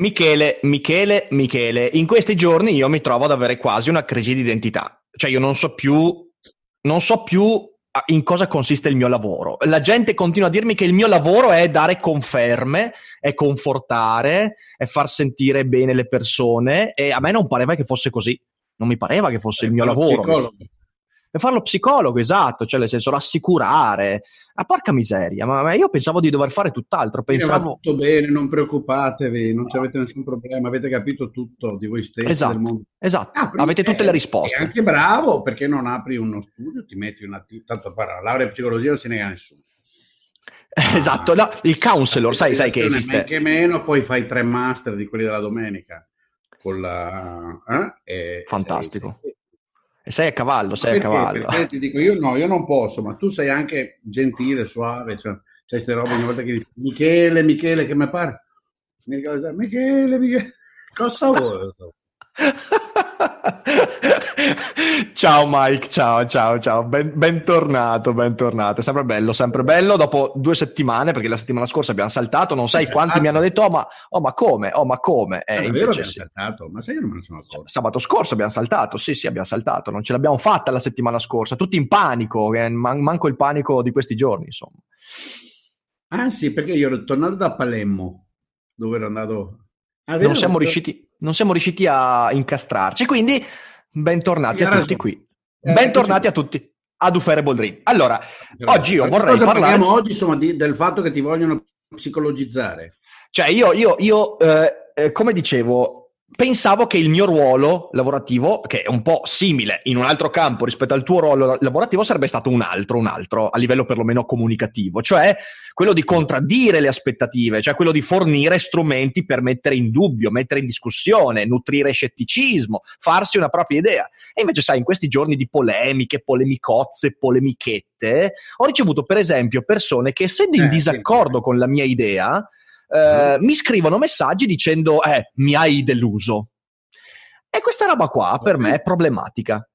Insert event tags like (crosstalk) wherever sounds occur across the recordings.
Michele, Michele, Michele, in questi giorni io mi trovo ad avere quasi una crisi di identità. Cioè io non so più, non so più in cosa consiste il mio lavoro. La gente continua a dirmi che il mio lavoro è dare conferme, è confortare, è far sentire bene le persone e a me non pareva che fosse così. Non mi pareva che fosse il mio lavoro. Psicologo e farlo psicologo, esatto, cioè nel senso rassicurare. Ma ah, porca miseria, ma, ma, io pensavo di dover fare tutt'altro. Pensavo... Va tutto bene, non preoccupatevi, non no. avete nessun problema, avete capito tutto di voi stessi. Esatto, esatto. Ah, avete tutte le risposte. Sei anche bravo perché non apri uno studio, ti metti una... Tanto parla, laurea in psicologia non si nega nessuno. (laughs) Esatto, no, il counselor, sai, sai che esiste. Anche meno, poi fai tre master di quelli della domenica. Con la, eh? Fantastico. Sei, e sei a cavallo, sei perché, a cavallo. Perché ti dico, io no, io non posso, ma tu sei anche gentile, suave, cioè, c'è queste robe ogni volta che dici Michele, Michele, che mi pare. Michele, Michele, (laughs) cosa vuoi? (laughs) ciao Mike, ciao, ciao, ciao, ben, bentornato, bentornato. È sempre bello, sempre bello. Dopo due settimane, perché la settimana scorsa abbiamo saltato, non sai quanti mi hanno detto, oh ma, oh, ma come, oh ma come. Eh, è vero abbiamo sì. saltato, ma sai che non me ne sono accorto. Sabato scorso abbiamo saltato, sì sì abbiamo saltato, non ce l'abbiamo fatta la settimana scorsa, tutti in panico, eh, man- manco il panico di questi giorni, insomma. Ah sì, perché io ero tornato da Palermo, dove ero andato... Ah, non siamo riusciti non siamo riusciti a incastrarci. Quindi, bentornati a tutti qui. Eh, bentornati a tutti ad Ufere Dream. Allora, oggi io vorrei cosa parlare... parliamo oggi insomma, di, del fatto che ti vogliono psicologizzare. Cioè, io, io, io eh, eh, come dicevo, pensavo che il mio ruolo lavorativo, che è un po' simile in un altro campo rispetto al tuo ruolo lavorativo, sarebbe stato un altro, un altro, a livello perlomeno comunicativo, cioè quello di contraddire le aspettative, cioè quello di fornire strumenti per mettere in dubbio, mettere in discussione, nutrire scetticismo, farsi una propria idea. E invece, sai, in questi giorni di polemiche, polemicozze, polemichette, ho ricevuto per esempio persone che essendo in eh, disaccordo sì. con la mia idea, eh, mi scrivono messaggi dicendo eh, mi hai deluso. E questa roba qua per me è problematica.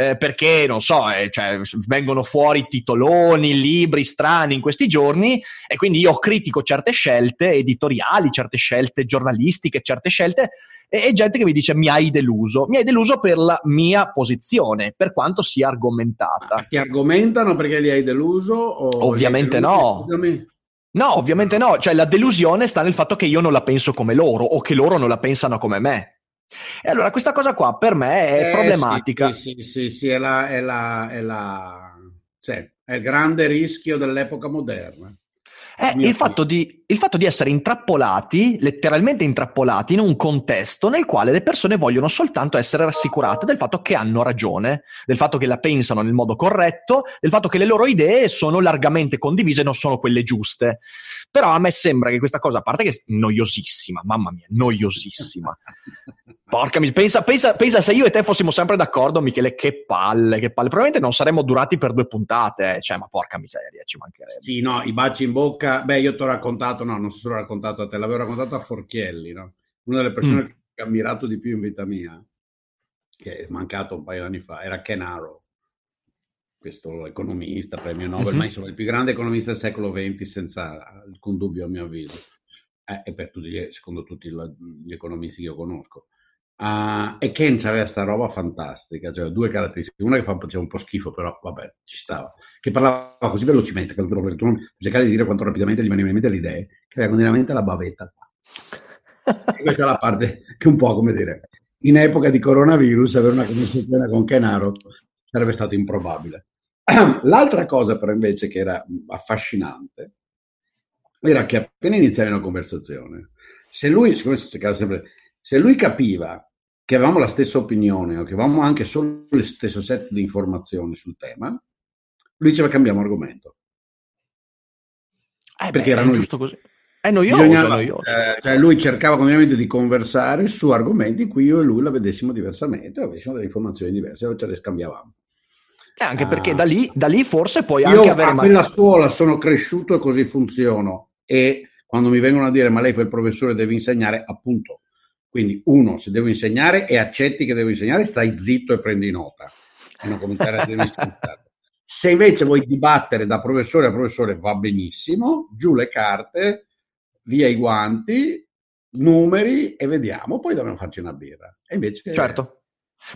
Eh, perché non so, eh, cioè, vengono fuori titoloni, libri strani in questi giorni e quindi io critico certe scelte editoriali, certe scelte giornalistiche, certe scelte e, e gente che mi dice mi hai deluso, mi hai deluso per la mia posizione, per quanto sia argomentata. Ti argomentano perché li hai deluso? Ovviamente no. Scusami. No, ovviamente no, cioè la delusione sta nel fatto che io non la penso come loro o che loro non la pensano come me. E allora questa cosa qua per me è eh, problematica. Sì, sì, sì, sì, è, la, è, la, è, la, cioè, è il grande rischio dell'epoca moderna. È il fatto, di, il fatto, di, essere intrappolati, letteralmente intrappolati, in un contesto nel quale le persone vogliono soltanto essere rassicurate del fatto che hanno ragione, del fatto che la pensano nel modo corretto, del fatto che le loro idee sono largamente condivise e non sono quelle giuste. Però a me sembra che questa cosa, a parte che è noiosissima, mamma mia, noiosissima. Porca miseria, pensa, pensa, pensa, se io e te fossimo sempre d'accordo, Michele, che palle, che palle. Probabilmente non saremmo durati per due puntate, eh. cioè, ma porca miseria, ci mancherebbe. Sì, no, i baci in bocca. Beh, io ti ho raccontato, no, non so se l'ho raccontato a te, l'avevo raccontato a Forchielli, no? Una delle persone mm. che ho ammirato di più in vita mia, che è mancato un paio di anni fa, era Ken Arrow, questo economista, premio Nobel, mm-hmm. ma insomma il più grande economista del secolo XX, senza alcun dubbio a mio avviso. Eh, e per tutti, secondo tutti gli economisti che io conosco Uh, e Ken aveva questa roba fantastica, cioè due caratteristiche, una che faceva un po' schifo, però vabbè, ci stava, che parlava così velocemente, che tu non di dire quanto rapidamente gli venivano in mente le idee, che aveva continuamente la bavetta. Questa è la parte che un po', come dire, in epoca di coronavirus avere una conversazione con Kenaro sarebbe stato improbabile. (clears throat) L'altra cosa però invece che era affascinante era che appena iniziavi una conversazione, se lui, siccome si cercava sempre, se lui capiva che avevamo la stessa opinione o che avevamo anche solo lo stesso set di informazioni sul tema, lui diceva cambiamo argomento. Eh Perché beh, era giusto così. È noioso, Bisognava, noioso. Eh, cioè lui cercava continuamente di conversare su argomenti in cui io e lui la vedessimo diversamente, avessimo delle informazioni diverse, ce le scambiavamo. Eh, anche perché da lì, da lì forse puoi io anche avere... Io nella scuola sono cresciuto e così funziono e quando mi vengono a dire ma lei fa il professore devi insegnare, appunto. Quindi uno, se devo insegnare e accetti che devo insegnare, stai zitto e prendi nota. E non cominciare a dirmi Se invece vuoi dibattere da professore a professore va benissimo, giù le carte, via i guanti, numeri e vediamo, poi dobbiamo farci una birra. E invece... Certo.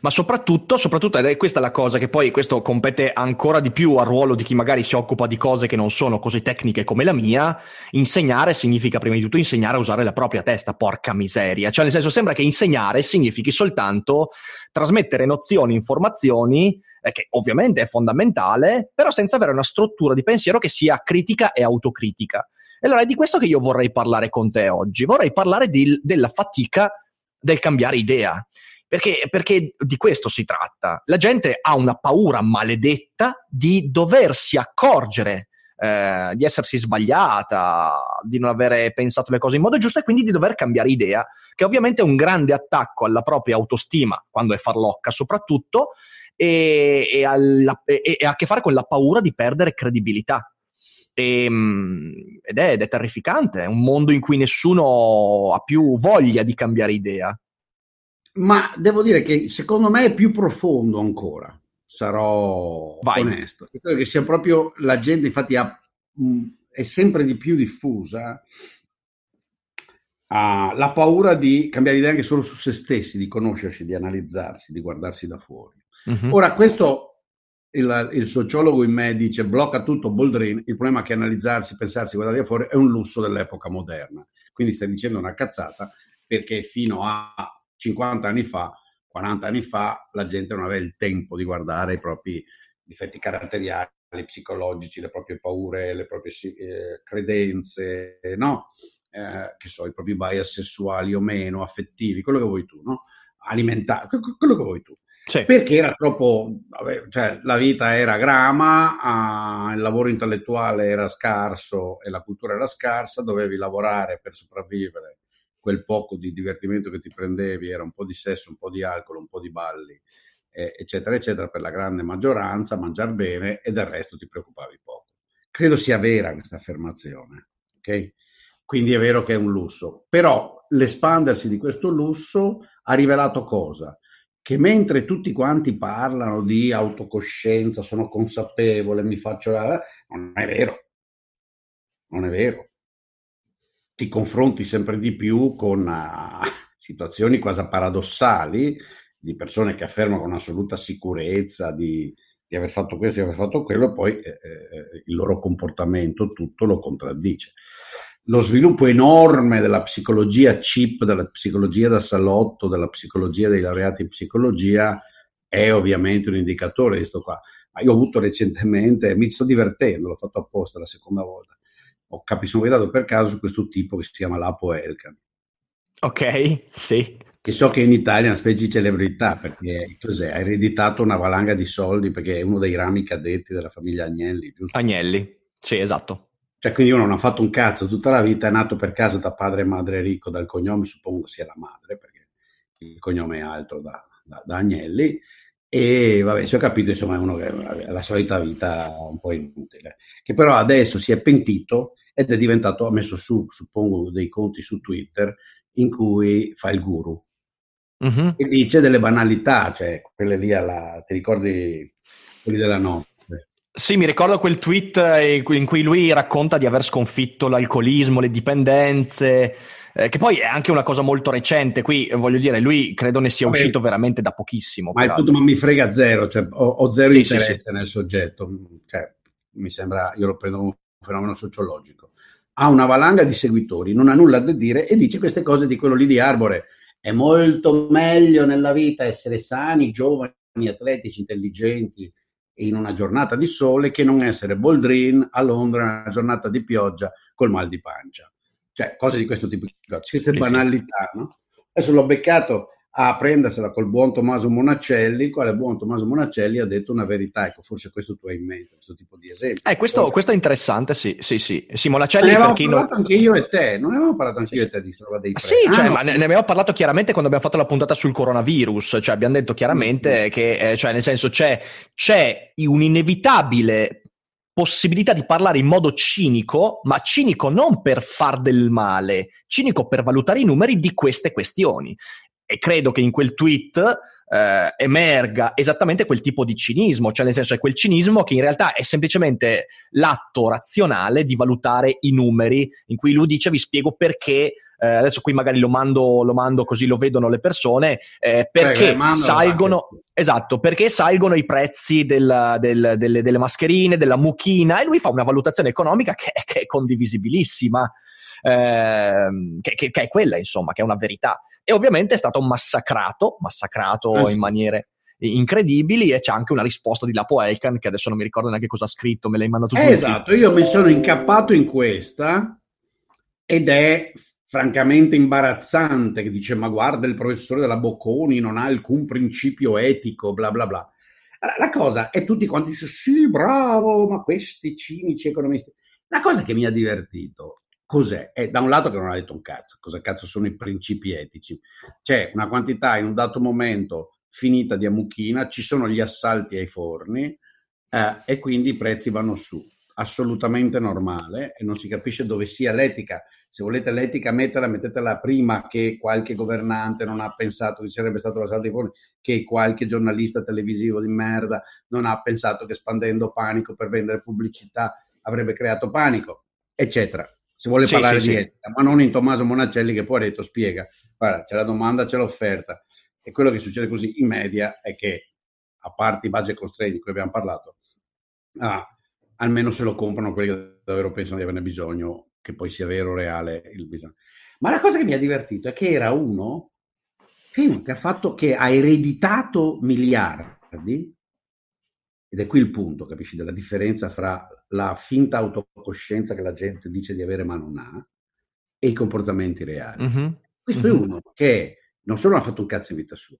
Ma soprattutto, soprattutto, ed è questa la cosa che poi questo compete ancora di più al ruolo di chi magari si occupa di cose che non sono così tecniche come la mia, insegnare significa prima di tutto insegnare a usare la propria testa, porca miseria. Cioè nel senso sembra che insegnare significhi soltanto trasmettere nozioni, informazioni, eh, che ovviamente è fondamentale, però senza avere una struttura di pensiero che sia critica e autocritica. E allora è di questo che io vorrei parlare con te oggi. Vorrei parlare di, della fatica del cambiare idea. Perché, perché, di questo si tratta. La gente ha una paura maledetta di doversi accorgere eh, di essersi sbagliata, di non avere pensato le cose in modo giusto e quindi di dover cambiare idea, che ovviamente è un grande attacco alla propria autostima, quando è farlocca soprattutto, e, e, alla, e, e ha a che fare con la paura di perdere credibilità. Ehm, ed, è, ed, è, terrificante, è un mondo in cui nessuno ha più voglia di cambiare idea. Ma devo dire che secondo me è più profondo ancora, sarò Vai. onesto. Credo che sia proprio la gente, infatti, ha, mh, è sempre di più diffusa ha la paura di cambiare idea anche solo su se stessi, di conoscersi, di analizzarsi, di guardarsi da fuori. Uh-huh. Ora, questo il, il, sociologo in me dice blocca tutto Boldrin, il problema è che analizzarsi, pensarsi, guardare fuori è un lusso dell'epoca moderna. Quindi stai dicendo una cazzata perché fino a 50 anni fa, 40 anni fa, la gente non aveva il tempo di guardare i propri difetti caratteriali, psicologici, le proprie paure, le proprie eh, credenze, no? Eh, che so, i propri bias sessuali o meno, affettivi, quello che vuoi tu, no? Alimentari, quello che vuoi tu. Sì. Perché era troppo, vabbè, cioè la vita era grama, ah, il lavoro intellettuale era scarso e la cultura era scarsa, dovevi lavorare per sopravvivere, quel poco di divertimento che ti prendevi era un po' di sesso, un po' di alcol, un po' di balli, eh, eccetera, eccetera, per la grande maggioranza, mangiare bene e del resto ti preoccupavi poco. Credo sia vera questa affermazione, ok? Quindi è vero che è un lusso, però l'espandersi di questo lusso ha rivelato cosa? che mentre tutti quanti parlano di autocoscienza, sono consapevole, mi faccio... non è vero, non è vero. Ti confronti sempre di più con uh, (laughs) situazioni quasi paradossali di persone che affermano con assoluta sicurezza di, di aver fatto questo, di aver fatto quello, e poi eh, eh, il loro comportamento tutto lo contraddice lo sviluppo enorme della psicologia chip, della psicologia da salotto, della psicologia dei laureati in psicologia è ovviamente un indicatore di questo qua. Io ho avuto recentemente, mi sto divertendo, l'ho fatto apposta la seconda volta, ho guidato per caso questo tipo che si chiama Lapo Elkan. Ok, sì. Che so che in Italia è una specie di celebrità perché cos'è? ha ereditato una valanga di soldi perché è uno dei rami cadetti della famiglia Agnelli, giusto? Agnelli, sì, esatto. Cioè, quindi uno non ha fatto un cazzo tutta la vita, è nato per caso da padre e madre ricco, dal cognome suppongo sia la madre, perché il cognome è altro da, da, da Agnelli, e vabbè, se ho capito, insomma, è uno che ha la solita vita un po' inutile, che però adesso si è pentito ed è diventato, ha messo su, suppongo, dei conti su Twitter in cui fa il guru. Uh-huh. E dice delle banalità, cioè quelle lì alla, ti ricordi quelli della notte? Sì, mi ricordo quel tweet eh, in cui lui racconta di aver sconfitto l'alcolismo, le dipendenze, eh, che poi è anche una cosa molto recente. Qui voglio dire, lui credo ne sia Vabbè, uscito veramente da pochissimo. Ma, tutto, ma mi frega zero, cioè, ho, ho, zero sì, interesse sì, sì. nel soggetto. Cioè, mi sembra, io lo prendo come un fenomeno sociologico. Ha una valanga di seguitori, non ha nulla da dire e dice queste cose di quello lì di Arbore. È molto meglio nella vita essere sani, giovani, atletici, intelligenti in una giornata di sole che non essere Boldrin a Londra in una giornata di pioggia col mal di pancia. Cioè, cose di questo tipo. Queste banalità, no? Adesso l'ho beccato a prendersela col buon Tommaso Monaccelli, il quale buon Tommaso Monaccelli ha detto una verità. Ecco, forse questo tu hai in mente, questo tipo di esempio. Eh, questo, questo è interessante, sì, sì, sì. sì Monaccelli ne avevamo parlato non... anche io e te, non ne avevamo parlato anche io e te di roba dei prezzi? Sì, cioè, ah, ma no. ne, ne, abbiamo parlato chiaramente quando abbiamo fatto la puntata sul coronavirus, cioè abbiamo detto chiaramente mm-hmm. che, eh, cioè, nel senso, c'è, c'è un inevitabile possibilità di parlare in modo cinico, ma cinico non per far del male, cinico per valutare i numeri di queste questioni. E credo che in quel tweet eh, emerga esattamente quel tipo di cinismo, cioè nel senso è quel cinismo che in realtà è semplicemente l'atto razionale di valutare i numeri, in cui lui dice vi spiego perché eh, adesso qui magari lo mando, lo mando, così lo vedono le persone, eh, perché Prego, salgono, esatto, perché salgono i prezzi del, del, delle, delle, mascherine, della mucchina e lui fa una valutazione economica che, che è condivisibilissima eh, che, che, che, è quella, insomma, che è una verità. E ovviamente è stato massacrato, massacrato mm. in maniere incredibili e c'è anche una risposta di Lapo Elkan che adesso non mi ricordo neanche cosa ha scritto, me l'hai mandato tu. esatto, io mi sono incappato in questa ed è francamente imbarazzante che dice ma guarda il professore della Bocconi non ha alcun principio etico, bla bla bla. La cosa è tutti quanti dicono sì, bravo, ma questi cinici economisti. La cosa che mi ha divertito cos'è? È da un lato che non ha detto un cazzo, cosa cazzo sono i principi etici. C'è una quantità in un dato momento finita di ammucchina, ci sono gli assalti ai forni eh, e quindi i prezzi vanno su. Assolutamente normale e non si capisce dove sia l'etica. Se volete l'etica metterla, mettetela prima che qualche governante non ha pensato che sarebbe stato l'assalto ai forni, che qualche giornalista televisivo di merda non ha pensato che spandendo panico per vendere pubblicità avrebbe creato panico, eccetera se vuole sì, parlare sì, di etica, ma non in Tommaso Monaccelli che poi ha detto spiega, guarda, c'è la domanda, c'è l'offerta. E quello che succede così in media è che, a parte i budget constraint di cui abbiamo parlato, ah, almeno se lo comprano quelli che davvero pensano di averne bisogno, che poi sia vero o reale il bisogno. Ma la cosa che mi ha divertito è che era uno che, che ha fatto, che ha ereditato miliardi ed è qui il punto, capisci, della differenza fra la finta autocoscienza che la gente dice di avere ma non ha e i comportamenti reali. Mm-hmm. Questo mm-hmm. è uno che non solo ha fatto un cazzo in vita sua,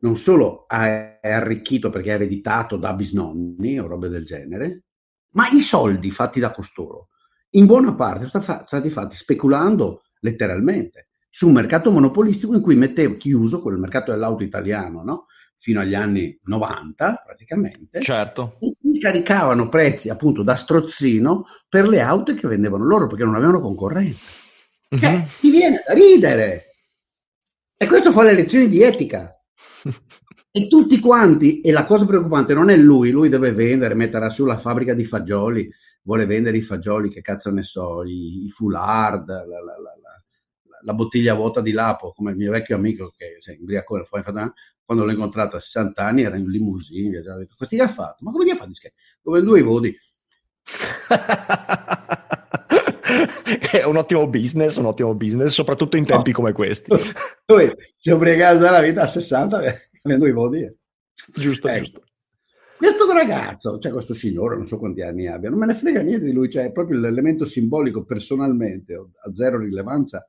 non solo è arricchito perché ha ereditato da bisnonni o robe del genere, ma i soldi fatti da costoro in buona parte sono stati fatti speculando letteralmente su un mercato monopolistico in cui metteva chiuso quel mercato dell'auto italiano, no? fino agli anni 90 praticamente, certo. e caricavano prezzi appunto da strozzino per le auto che vendevano loro perché non avevano concorrenza. Uh-huh. Cioè, ti viene da ridere. E questo fa le lezioni di etica. (laughs) e tutti quanti, e la cosa preoccupante non è lui, lui deve vendere, metterà su la fabbrica di fagioli, vuole vendere i fagioli, che cazzo ne so, i, i foulard, la, la, la, la, bottiglia vuota di Lapo, come il mio vecchio amico che è imbriacone, quando l'ho incontrato a 60 anni era in limousine, ha detto, questi gli ha fatto? Ma come gli ha fatto? Come due voti. è un ottimo business, un ottimo business, soprattutto in tempi no. come questi. Lui si è obbligato dalla vita a 60 avendo i voti. Giusto, ecco. giusto. Questo ragazzo, cioè questo signore, non so quanti anni abbia, non me ne frega niente di lui, cioè è proprio l'elemento simbolico personalmente, a zero rilevanza,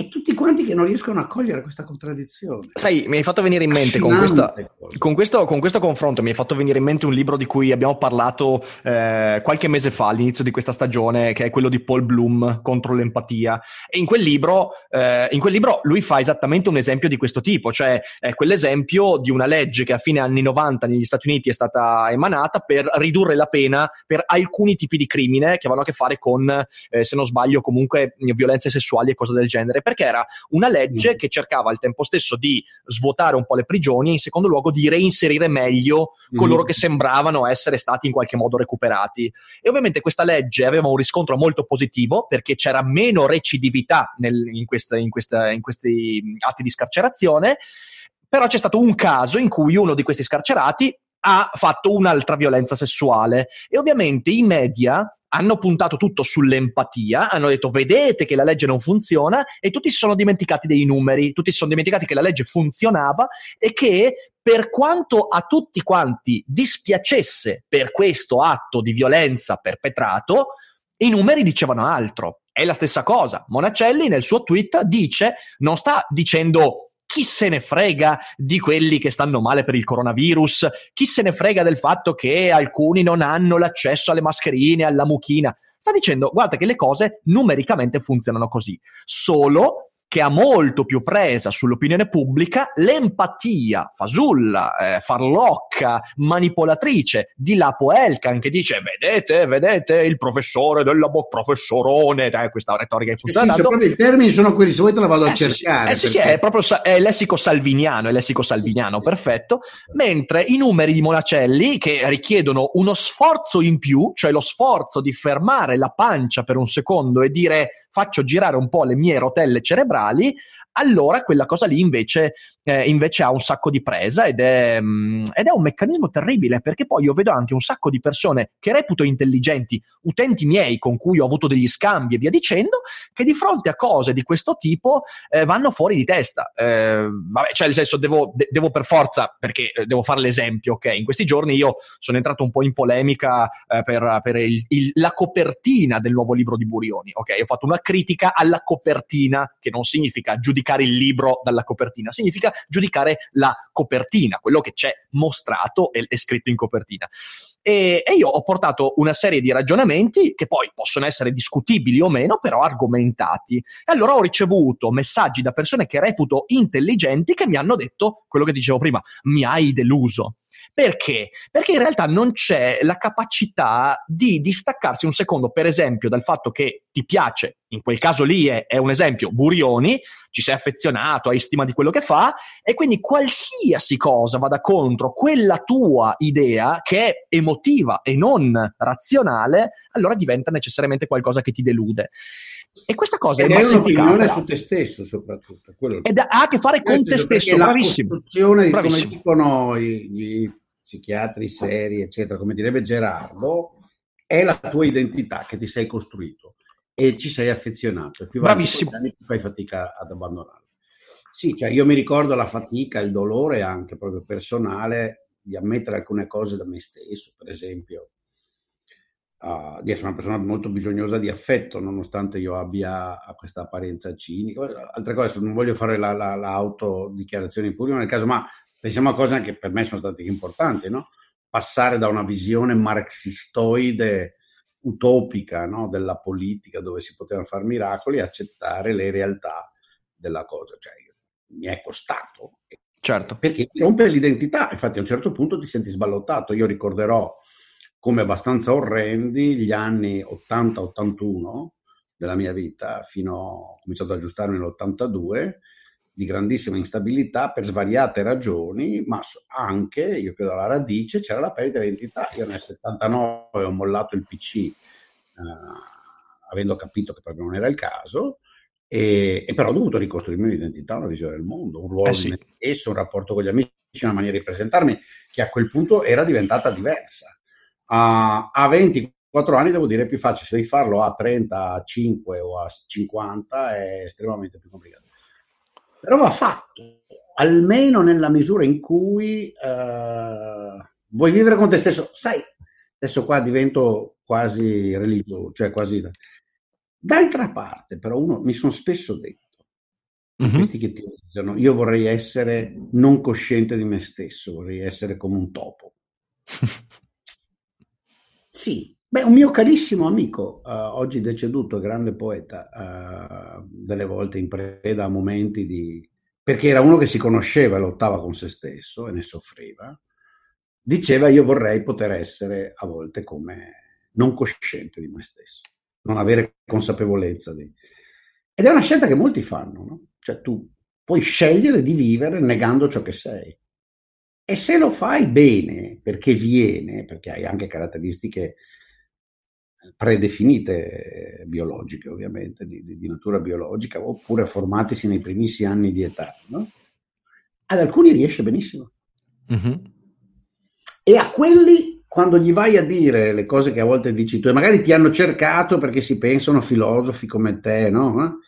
e tutti quanti che non riescono a cogliere questa contraddizione. Sai, mi hai fatto venire in mente con, questa, con, questo, con, questo, confronto, mi hai fatto venire in mente un libro di cui abbiamo parlato eh, qualche mese fa, all'inizio di questa stagione, che è quello di Paul Bloom contro l'empatia. E in quel libro, eh, in quel libro lui fa esattamente un esempio di questo tipo, cioè è quell'esempio di una legge che a fine anni 90 negli Stati Uniti è stata emanata per ridurre la pena per alcuni tipi di crimine che avevano a che fare con, eh, se non sbaglio, comunque violenze sessuali e cose del genere perché era una legge mm. che cercava al tempo stesso di svuotare un po' le prigioni e in secondo luogo di reinserire meglio coloro mm. che sembravano essere stati in qualche modo recuperati. E ovviamente questa legge aveva un riscontro molto positivo perché c'era meno recidività nel, in, questa, in, questa, in questi atti di scarcerazione, però c'è stato un caso in cui uno di questi scarcerati ha fatto un'altra violenza sessuale e ovviamente i media hanno puntato tutto sull'empatia, hanno detto vedete che la legge non funziona e tutti si sono dimenticati dei numeri, tutti si sono dimenticati che la legge funzionava e che per quanto a tutti quanti dispiacesse per questo atto di violenza perpetrato, i numeri dicevano altro. È la stessa cosa. Monacelli nel suo tweet dice, non sta dicendo chi se ne frega di quelli che stanno male per il coronavirus, chi se ne frega del fatto che alcuni non hanno l'accesso alle mascherine, alla mucchina. Sta dicendo, guarda che le cose numericamente funzionano così. Solo che ha molto più presa sull'opinione pubblica l'empatia fasulla, eh, farlocca, manipolatrice di Lapo Elkan che dice vedete, vedete il professore della bo- professorone, eh, questa retorica che funziona. Sì, sì, I termini sono quelli, se vuoi te la vado a cercare. Eh sì, sì, è proprio è lessico salviniano, è lessico salviniano, perfetto. Mentre i numeri di Monacelli che richiedono uno sforzo in più, cioè lo sforzo di fermare la pancia per un secondo e dire faccio girare un po' le mie rotelle cerebrali, allora quella cosa lì invece, eh, invece ha un sacco di presa ed è, mh, mm, ed è, un meccanismo terribile perché poi io vedo anche un sacco di persone che reputo intelligenti, utenti miei con cui ho avuto degli scambi e via dicendo, che di fronte a cose di questo tipo eh, vanno fuori di testa. Eh, vabbè, cioè nel senso devo, de- devo per forza, perché eh, devo fare l'esempio, ok? In questi giorni io sono entrato un po' in polemica eh, per, per il, il, la copertina del nuovo libro di Burioni, ok? Ho fatto una critica alla copertina, che non significa giudicare giudicare il libro dalla copertina, significa giudicare la copertina, quello che c'è mostrato e, e scritto in copertina. E, e, io ho portato una serie di ragionamenti che poi possono essere discutibili o meno, però argomentati. E allora ho ricevuto messaggi da persone che reputo intelligenti che mi hanno detto quello che dicevo prima, mi hai deluso. Perché? Perché in realtà non c'è la capacità di distaccarsi un secondo, per esempio, dal fatto che ti piace, in quel caso lì è, è, un esempio, Burioni, ci sei affezionato, hai stima di quello che fa, e quindi qualsiasi cosa vada contro quella tua idea, che è emotiva e non razionale, allora diventa necessariamente qualcosa che ti delude. E questa cosa Ed è, è un'opinione su te stesso, soprattutto. Ed ha a che fare con te stesso, bravissimo. La costruzione di come dicono i, gli psichiatri seri, eccetera, come direbbe Gerardo, è la tua identità che ti sei costruito e ci sei affezionato. E più Bravissimo. Anni fai fatica ad abbandonarlo. Sì, cioè io mi ricordo la fatica, il dolore anche proprio personale di ammettere alcune cose da me stesso, per esempio, uh, di essere una persona molto bisognosa di affetto, nonostante io abbia questa apparenza cinica. Altre cose, non voglio fare la, la, l'autodichiarazione in pubblico nel caso, ma pensiamo a cose che per me sono state importanti, no? Passare da una visione marxistoide utopica no? della politica dove si potevano fare miracoli e accettare le realtà della cosa. Cioè, mi è costato. Certo. Perché rompe l'identità, infatti a un certo punto ti senti sballottato. Io ricorderò come abbastanza orrendi gli anni 80-81 della mia vita, fino a ho cominciato ad aggiustarmi nell'82, di grandissima instabilità per svariate ragioni, ma anche, io credo alla radice, c'era la perdita di identità. Io nel 79 ho mollato il PC, eh, avendo capito che proprio non era il caso, e, e, però ho dovuto ricostruirmi un'identità, una visione del mondo, un ruolo eh sì. di stesso, un rapporto con gli amici, una maniera di presentarmi che a quel punto era diventata diversa. Uh, a 24 anni devo dire è più facile, se devi farlo a 35 o a 50 è estremamente più complicato però va fatto, almeno nella misura in cui uh, vuoi vivere con te stesso. Sai, adesso qua divento quasi religioso, cioè quasi... D'altra parte, però, uno mi sono spesso detto, mm-hmm. questi che ti dicono, io vorrei essere non cosciente di me stesso, vorrei essere come un topo. (laughs) sì, Beh, un mio carissimo amico, uh, oggi deceduto, grande poeta, uh, delle volte in preda a momenti di... perché era uno che si conosceva e lottava con se stesso e ne soffriva, diceva io vorrei poter essere a volte come non cosciente di me stesso, non avere consapevolezza di... Ed è una scelta che molti fanno, no? Cioè tu puoi scegliere di vivere negando ciò che sei. E se lo fai bene, perché viene, perché hai anche caratteristiche predefinite biologiche, ovviamente, di, di, natura biologica, oppure formatisi nei primissimi anni di età. No? Ad alcuni riesce benissimo. Mm-hmm. E a quelli, quando gli vai a dire le cose che a volte dici tu, e magari ti hanno cercato perché si pensano filosofi come te, no?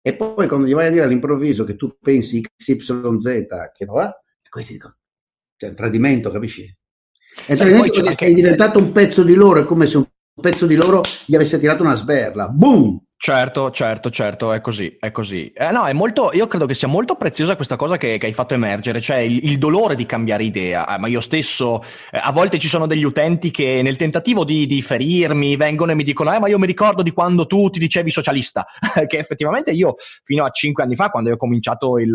E poi quando gli vai a dire all'improvviso che tu pensi XYZ, che no, eh? questi dicono, cioè tradimento, capisci? E perché anche... sei diventato un pezzo di loro, è come se un pezzo di loro gli avesse tirato una sberla. Boom! Certo, certo, certo, è così, è così. Eh, no, è molto, io credo che sia molto preziosa questa cosa che, che hai fatto emergere, cioè il, il dolore di cambiare idea. Eh, ma io stesso, eh, a volte ci sono degli utenti che nel tentativo di, di, ferirmi vengono e mi dicono, eh, ma io mi ricordo di quando tu ti dicevi socialista, (laughs) che effettivamente io fino a cinque anni fa, quando ho cominciato il,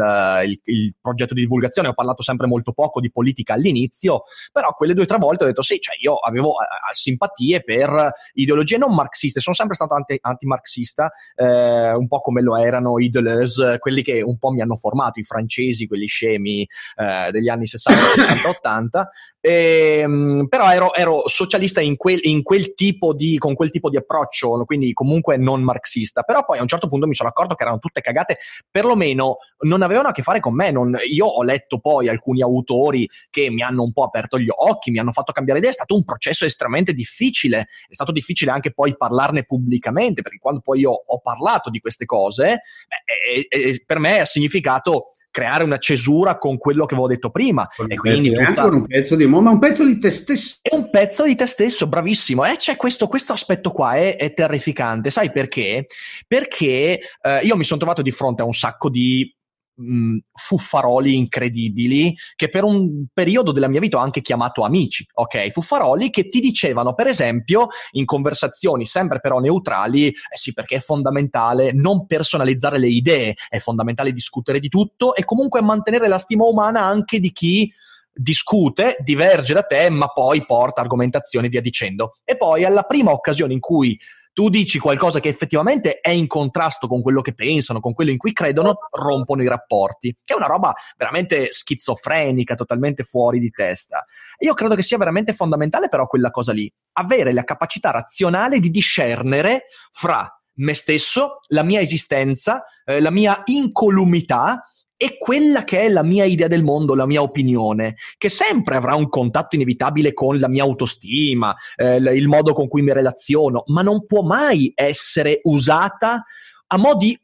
il, il, progetto di divulgazione, ho parlato sempre molto poco di politica all'inizio, però quelle due o tre volte ho detto sì, cioè io avevo eh, simpatie per ideologie non marxiste, sono sempre stato anti, anti-marxista comunista, eh, un po' come lo erano i Deleuze, quelli che un po' mi hanno formato, i francesi, quelli scemi eh, degli anni 60, 70, 80. E, però ero, ero socialista in quel, in quel, tipo di, con quel tipo di approccio, quindi comunque non marxista. Però poi a un certo punto mi sono accorto che erano tutte cagate, perlomeno non avevano a che fare con me. Non, io ho letto poi alcuni autori che mi hanno un po' aperto gli occhi, mi hanno fatto cambiare idea. È stato un processo estremamente difficile. È stato difficile anche poi parlarne pubblicamente, perché quando poi io ho parlato di queste cose, beh, e, e per me ha significato creare una cesura con quello che avevo detto prima. Con e quindi tutta... un pezzo di mo, ma un pezzo di te stesso. È un pezzo di te stesso, bravissimo. E eh, c'è questo, questo aspetto qua, è, è, terrificante. Sai perché? Perché eh, io mi sono trovato di fronte a un sacco di mh, fuffaroli incredibili che per un periodo della mia vita ho anche chiamato amici, ok? Fuffaroli che ti dicevano, per esempio, in conversazioni sempre però neutrali, eh sì, perché è fondamentale non personalizzare le idee, è fondamentale discutere di tutto e comunque mantenere la stima umana anche di chi discute, diverge da te, ma poi porta argomentazioni via dicendo. E poi alla prima occasione in cui tu dici qualcosa che effettivamente è in contrasto con quello che pensano, con quello in cui credono, rompono i rapporti, che è una roba veramente schizofrenica, totalmente fuori di testa. io credo che sia veramente fondamentale però quella cosa lì, avere la capacità razionale di discernere fra me stesso, la mia esistenza, eh, la mia incolumità e quella che è la mia idea del mondo, la mia opinione, che sempre avrà un contatto inevitabile con la mia autostima, eh, il modo con cui mi relaziono, ma non può mai essere usata a mo' di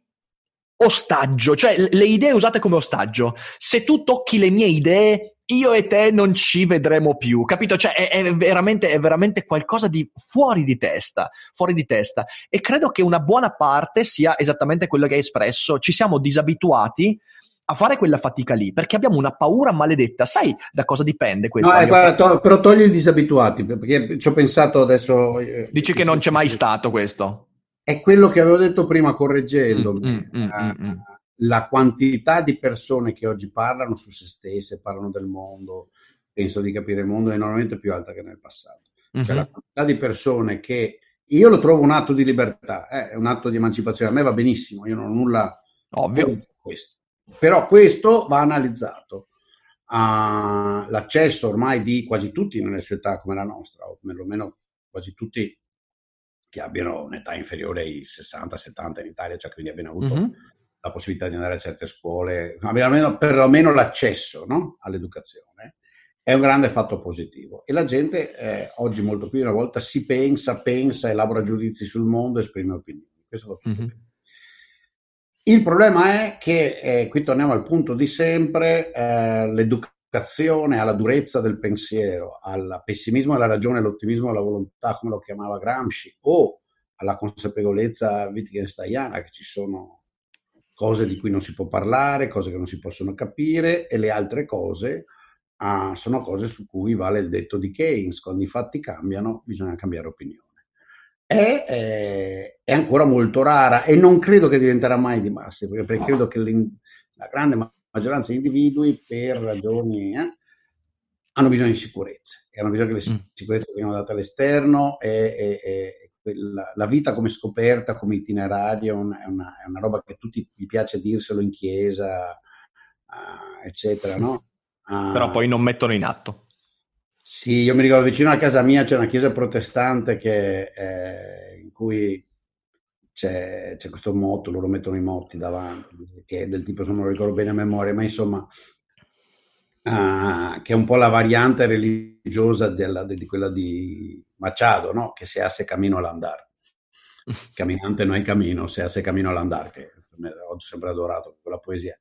ostaggio, cioè le idee usate come ostaggio. Se tu tocchi le mie idee, io e te non ci vedremo più, capito? Cioè è, è, veramente, è veramente qualcosa di fuori di testa, fuori di testa. E credo che una buona parte sia esattamente quello che hai espresso. Ci siamo disabituati a fare quella fatica lì perché abbiamo una paura maledetta. Sai da cosa dipende questo? No, eh, guarda, to- però togli il disabituati perché ci ho pensato adesso. Eh, Dici che non c'è mai stato questo? È quello che avevo detto prima correggendo. Mm, mm, mm, uh, la quantità di persone che oggi parlano su se stesse, parlano del mondo, penso di capire il mondo, è enormemente più alta che nel passato. Mm-hmm. Cioè la quantità di persone che io lo trovo un atto di libertà, eh, è un atto di emancipazione, a me va benissimo, io non ho nulla Ovvio. questo. Però questo va analizzato. Uh, l'accesso ormai di quasi tutti nelle società come la nostra, o perlomeno quasi tutti che abbiano un'età inferiore ai 60-70 in Italia, cioè quindi abbiano avuto mm-hmm. la possibilità di andare a certe scuole, abbiano perlomeno l'accesso no? all'educazione, è un grande fatto positivo. E la gente eh, oggi molto più di una volta si pensa, pensa, elabora giudizi sul mondo, esprime opinioni. Questo va tutto mm-hmm. Il problema è che, eh, qui torniamo al punto di sempre, eh, l'educazione alla durezza del pensiero, al pessimismo della ragione, all'ottimismo della volontà, come lo chiamava Gramsci, o alla consapevolezza wittgensteiniana che ci sono cose di cui non si può parlare, cose che non si possono capire e le altre cose ah, sono cose su cui vale il detto di Keynes, quando i fatti cambiano bisogna cambiare opinione è, è, è, ancora molto rara e non credo che diventerà mai di massa, perché, perché credo che la grande maggioranza di individui per ragioni eh, hanno bisogno di sicurezze, e hanno bisogno che le mm. sicurezze vengano date all'esterno e, e, e la, la, vita come scoperta, come itinerario, è una, è una roba che a tutti vi piace dirselo in chiesa, uh, eccetera, no? Uh, Però poi non mettono in atto. Sì, io mi ricordo vicino a casa mia c'è una chiesa protestante che, eh, in cui c'è, c'è, questo motto, loro mettono i motti davanti, che è del tipo, se non lo ricordo bene a memoria, ma insomma, uh, che è un po' la variante religiosa della, di quella di Machado, no? che se hace camino all'andare. (laughs) Camminante non è cammino, se hace camino all'andare, che ho sempre adorato quella poesia.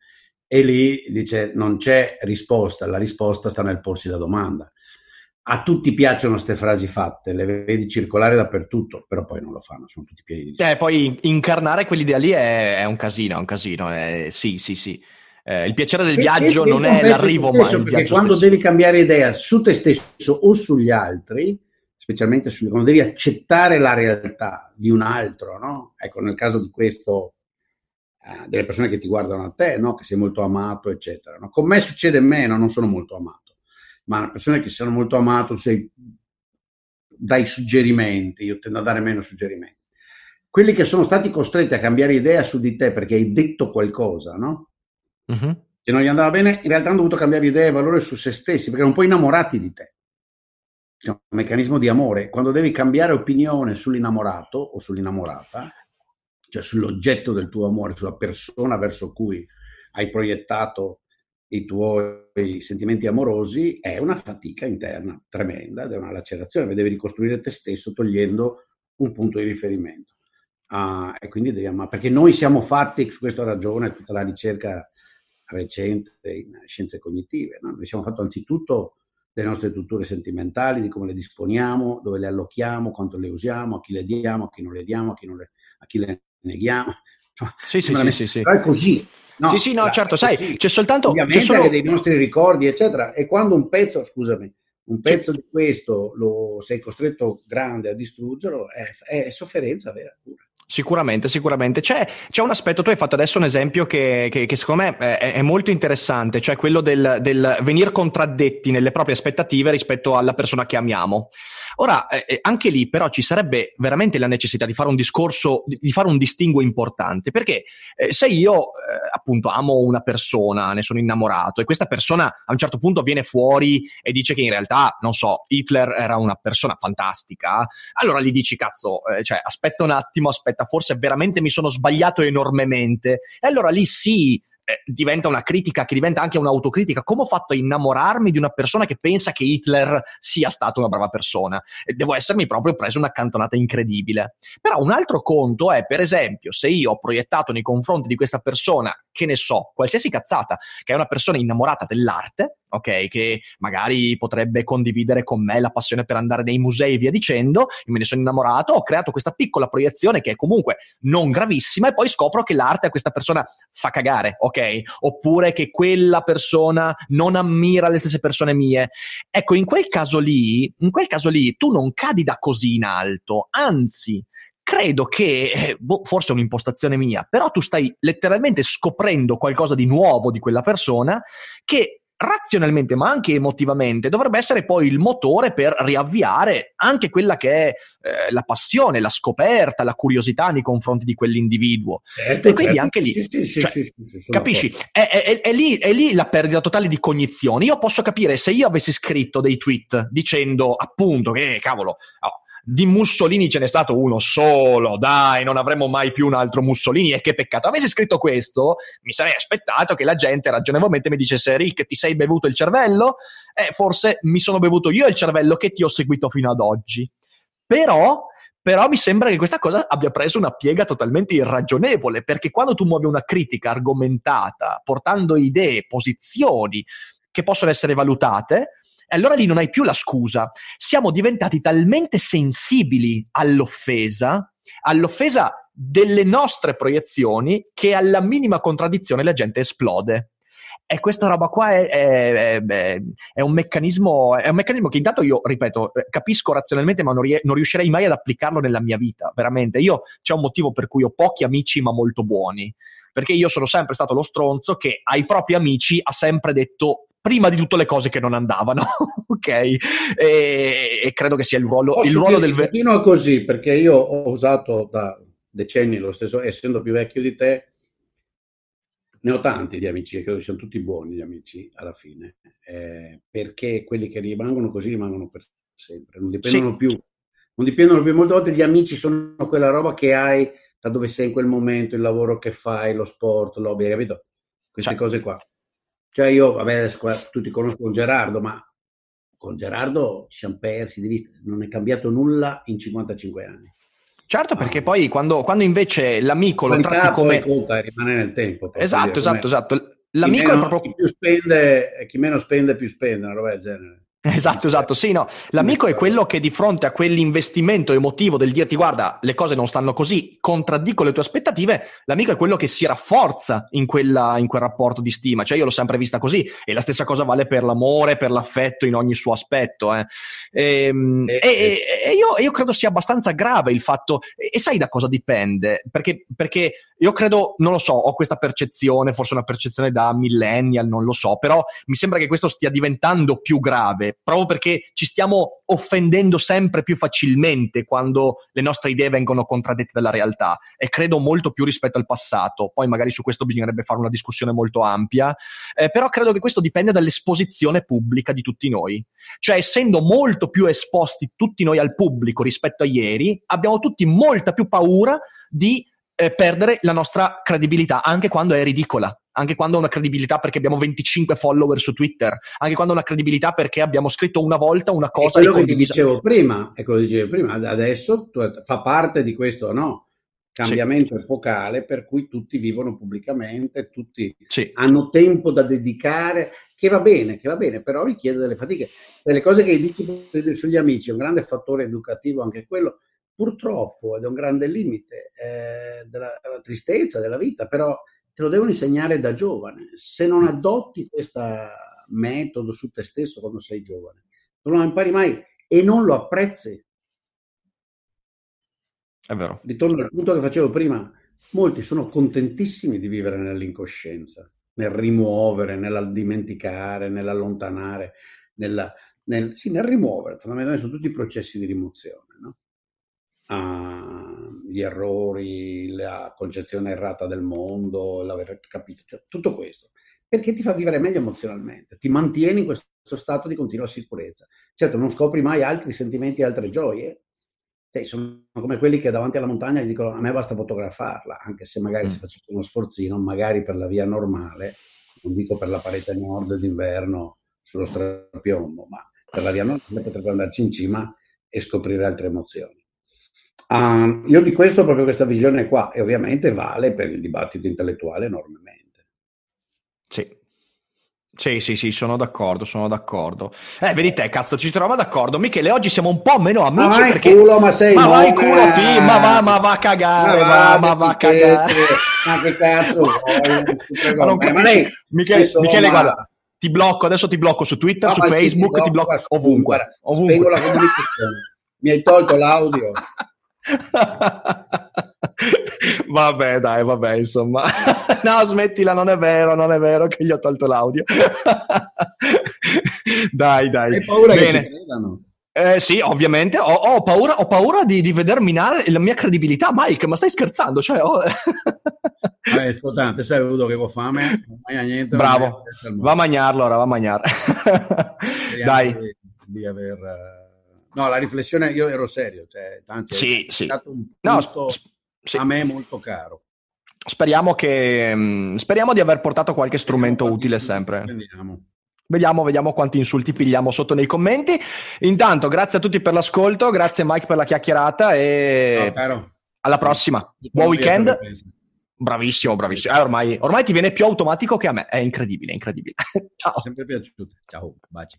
E lì dice non c'è risposta, la risposta sta nel porsi la domanda a tutti piacciono queste frasi fatte, le vedi circolare dappertutto, però poi non lo fanno, sono tutti pieni di... Eh, poi incarnare quell'idea lì è, è un casino, è un casino, è, sì, sì, sì. Eh, il piacere del viaggio non è l'arrivo, ma il perché quando stesso. devi cambiare idea su te stesso o sugli altri, specialmente sugli, quando devi accettare la realtà di un altro, no? Ecco, nel caso di questo, eh, delle persone che ti guardano a te, no? Che sei molto amato, eccetera. No? Con me succede meno, non sono molto amato, ma persone che sono molto amato, sei, dai suggerimenti, io tendo a dare meno suggerimenti. Quelli che sono stati costretti a cambiare idea su di te perché hai detto qualcosa, no? uh-huh. che non gli andava bene, in realtà hanno dovuto cambiare idea e valore su se stessi perché erano un po' innamorati di te. C'è un meccanismo di amore. Quando devi cambiare opinione sull'innamorato o sull'innamorata, cioè sull'oggetto del tuo amore, sulla persona verso cui hai proiettato i tuoi sentimenti amorosi, è una fatica interna tremenda ed è una lacerazione. Devi ricostruire te stesso togliendo un punto di riferimento. Uh, e quindi devi amare, perché noi siamo fatti, su questa ragione, tutta la ricerca recente in scienze cognitive. No? Noi siamo fatti anzitutto delle nostre strutture sentimentali, di come le disponiamo, dove le allochiamo, quanto le usiamo, a chi le diamo, a chi non le diamo, a chi, le, a chi le neghiamo. Sì, sì, sì, sì, sì. Però è così. No, sì, sì, no, certo, sai, così. c'è soltanto... Ovviamente c'è solo... dei nostri ricordi, eccetera. E quando un pezzo, scusami, un pezzo di questo lo sei costretto grande a distruggerlo, è, è sofferenza vera pure. Sicuramente, sicuramente. C'è, c'è, un aspetto, tu hai fatto adesso un esempio che, che, che secondo me è, è, molto interessante, cioè quello del, del venire contraddetti nelle proprie aspettative rispetto alla persona che amiamo. Ora, eh, eh, anche lì però ci sarebbe veramente la necessità di fare un discorso, di, fare un distinguo importante, perché eh, se io eh, appunto amo una persona, ne sono innamorato e questa persona a un certo punto viene fuori e dice che in realtà, non so, Hitler era una persona fantastica, allora gli dici cazzo, eh, cioè aspetta un attimo, aspetta, forse veramente mi sono sbagliato enormemente e allora lì sì, eh, diventa una critica che diventa anche un'autocritica. Come ho fatto a innamorarmi di una persona che pensa che Hitler sia stato una brava persona? Devo essermi proprio preso una cantonata incredibile. Però un altro conto è, per esempio, se io ho proiettato nei confronti di questa persona, che ne so, qualsiasi cazzata, che è una persona innamorata dell'arte, ok? Che magari potrebbe condividere con me la passione per andare nei musei e via dicendo. Me ne sono innamorato, ho creato questa piccola proiezione che è comunque non gravissima e poi scopro che l'arte a questa persona fa cagare, ok? Oppure che quella persona non ammira le stesse persone mie. Ecco, in quel caso lì, in quel caso lì, tu non cadi da così in alto, anzi, credo che, eh, boh, forse è un'impostazione mia, però tu stai letteralmente scoprendo qualcosa di nuovo di quella persona che razionalmente ma anche emotivamente dovrebbe essere poi il motore per riavviare anche quella che è eh, la passione, la scoperta, la curiosità nei confronti di quell'individuo. Certo, e quindi certo. anche lì, sì, sì, cioè, sì, capisci, è, è, è, lì, è, lì, la perdita totale di cognizioni. Io posso capire se io avessi scritto dei tweet dicendo appunto che cavolo, oh, di Mussolini ce n'è stato uno solo, dai, non avremo mai più un altro Mussolini e che peccato. Avessi scritto questo, mi sarei aspettato che la gente ragionevolmente mi dicesse Rick, ti sei bevuto il cervello? Eh, forse mi sono bevuto io il cervello che ti ho seguito fino ad oggi. Però però mi sembra che questa cosa abbia preso una piega totalmente irragionevole, perché quando tu muovi una critica argomentata, portando idee, posizioni che possono essere valutate, allora lì non hai più la scusa. Siamo diventati talmente sensibili all'offesa, all'offesa delle nostre proiezioni, che alla minima contraddizione la gente esplode. E questa roba qua è, è, è, è, un meccanismo, è un meccanismo che intanto io, ripeto, eh, capisco razionalmente, ma non, rie- non riuscirei mai ad applicarlo nella mia vita, veramente. Io c'è un motivo per cui ho pochi amici, ma molto buoni. Perché io sono sempre stato lo stronzo che ai propri amici ha sempre detto prima di tutto le cose che non andavano, (laughs) ok? E, e, credo che sia il ruolo, il ruolo del... Continua così, perché io ho usato da decenni lo stesso, essendo più vecchio di te, ne ho tanti di amici, credo che siano tutti buoni gli amici alla fine, eh, perché quelli che rimangono così rimangono per sempre, non dipendono sì. più, non dipendono più, molte volte gli amici sono quella roba che hai da dove sei in quel momento, il lavoro che fai, lo sport, l'hobby, hai capito? Queste cioè. cose qua. Cioè io, vabbè, adesso tutti conoscono Gerardo, ma con Gerardo ci siamo persi di vista, non è cambiato nulla in 55 anni. Certo, perché ah. poi quando, quando, invece l'amico lo tratti come... Conta, rimane nel tempo. Esatto, dire, esatto, esatto. L'amico meno, è proprio... Chi, spende, chi meno spende, più spende, una roba del genere. (laughs) Esatto, esatto. Sì, no. L'amico è quello che di fronte a quell'investimento emotivo del dirti guarda, le cose non stanno così, contraddico le tue aspettative, l'amico è quello che si rafforza in, quella, in quel rapporto di stima. Cioè io l'ho sempre vista così e la stessa cosa vale per l'amore, per l'affetto in ogni suo aspetto. Eh. Ehm, e, e, e io, io, credo sia abbastanza grave il fatto, e, sai da cosa dipende? Perché, perché io credo, non lo so, ho questa percezione, forse una percezione da millennial, non lo so, però mi sembra che questo stia diventando più grave proprio perché ci stiamo offendendo sempre più facilmente quando le nostre idee vengono contraddette dalla realtà e credo molto più rispetto al passato. Poi magari su questo bisognerebbe fare una discussione molto ampia, eh, però credo che questo dipenda dall'esposizione pubblica di tutti noi. Cioè, essendo molto più esposti tutti noi al pubblico rispetto a ieri, abbiamo tutti molta più paura di eh, perdere la nostra credibilità, anche quando è ridicola anche quando ha una credibilità perché abbiamo 25 follower su Twitter, anche quando ha una credibilità perché abbiamo scritto una volta una cosa. È quello che ti dicevo prima, è quello che dicevo prima, adesso fa parte di questo no? cambiamento sì. epocale per cui tutti vivono pubblicamente, tutti sì. hanno tempo da dedicare, che va bene, che va bene, però richiede delle fatiche. Delle cose che dici sugli amici, è un grande fattore educativo anche quello, purtroppo, ed è un grande limite eh, della, della tristezza della vita, però te lo devono insegnare da giovane. Se non adotti questo metodo su te stesso quando sei giovane, non lo impari mai e non lo apprezzi. È vero. Ritorno al punto che facevo prima. Molti sono contentissimi di vivere nell'incoscienza, nel rimuovere, nel dimenticare, nell'allontanare, nella, nel, sì, nel rimuovere. Fondamentalmente sono tutti processi di rimozione. No? Gli errori, la concezione errata del mondo, l'aver capito, cioè, tutto questo, perché ti fa vivere meglio emozionalmente, ti mantieni in questo stato di continua sicurezza. Certo, non scopri mai altri sentimenti e altre gioie, cioè, sono come quelli che davanti alla montagna gli dicono a me basta fotografarla, anche se magari mm. si facesse uno sforzino, magari per la via normale, non dico per la parete nord d'inverno sullo strapiombo, ma per la via normale potrebbe andarci in cima e scoprire altre emozioni. Uh, io di questo ho proprio questa visione qua e ovviamente vale per il dibattito intellettuale enormemente. Sì. Sì, sì, sì, sono d'accordo, sono d'accordo. Eh, vedi te, cazzo, ci troviamo d'accordo. Michele, oggi siamo un po' meno amici ma perché... culo, ma sei Ma vai culo, ti, ma va, ma va a cagare, ma va, ma va a cagare. Ma che cazzo (laughs) ma non eh, ma lei, Michele, Michele guarda, ti blocco, adesso ti blocco su Twitter, no, su Facebook, ti blocco, ti blocco ovunque. ovunque. Spengo la comunicazione. Mi hai tolto l'audio. (laughs) (laughs) vabbè, dai, vabbè, insomma. (laughs) no, smettila, non è vero, non è vero che gli ho tolto l'audio. (laughs) dai, dai. Hai paura Bene. che ci credano? Eh, sì, ovviamente, ho, ho paura, ho paura di, di, veder minare la mia credibilità, Mike, ma stai scherzando? Cioè, oh... è importante, sai, avuto che ho fame, non mangia niente. Bravo, va a mangiarlo ora, va a mangiare. Dai. Di, di aver No, la riflessione, io ero serio, cioè, tanti, sì, è sì. stato un punto no, sì. a me molto caro. Speriamo, che, mm, speriamo di aver portato qualche strumento utile sempre. Prendiamo. Vediamo, vediamo quanti insulti pigliamo sotto nei commenti. Intanto, grazie a tutti per l'ascolto, grazie Mike per la chiacchierata e no, alla prossima. Buon weekend. Bravissimo, bravissimo. Eh, ormai, ormai, ti viene più automatico che a me. È incredibile, incredibile. (laughs) Ciao. Sempre piaciuto. Ciao, baci.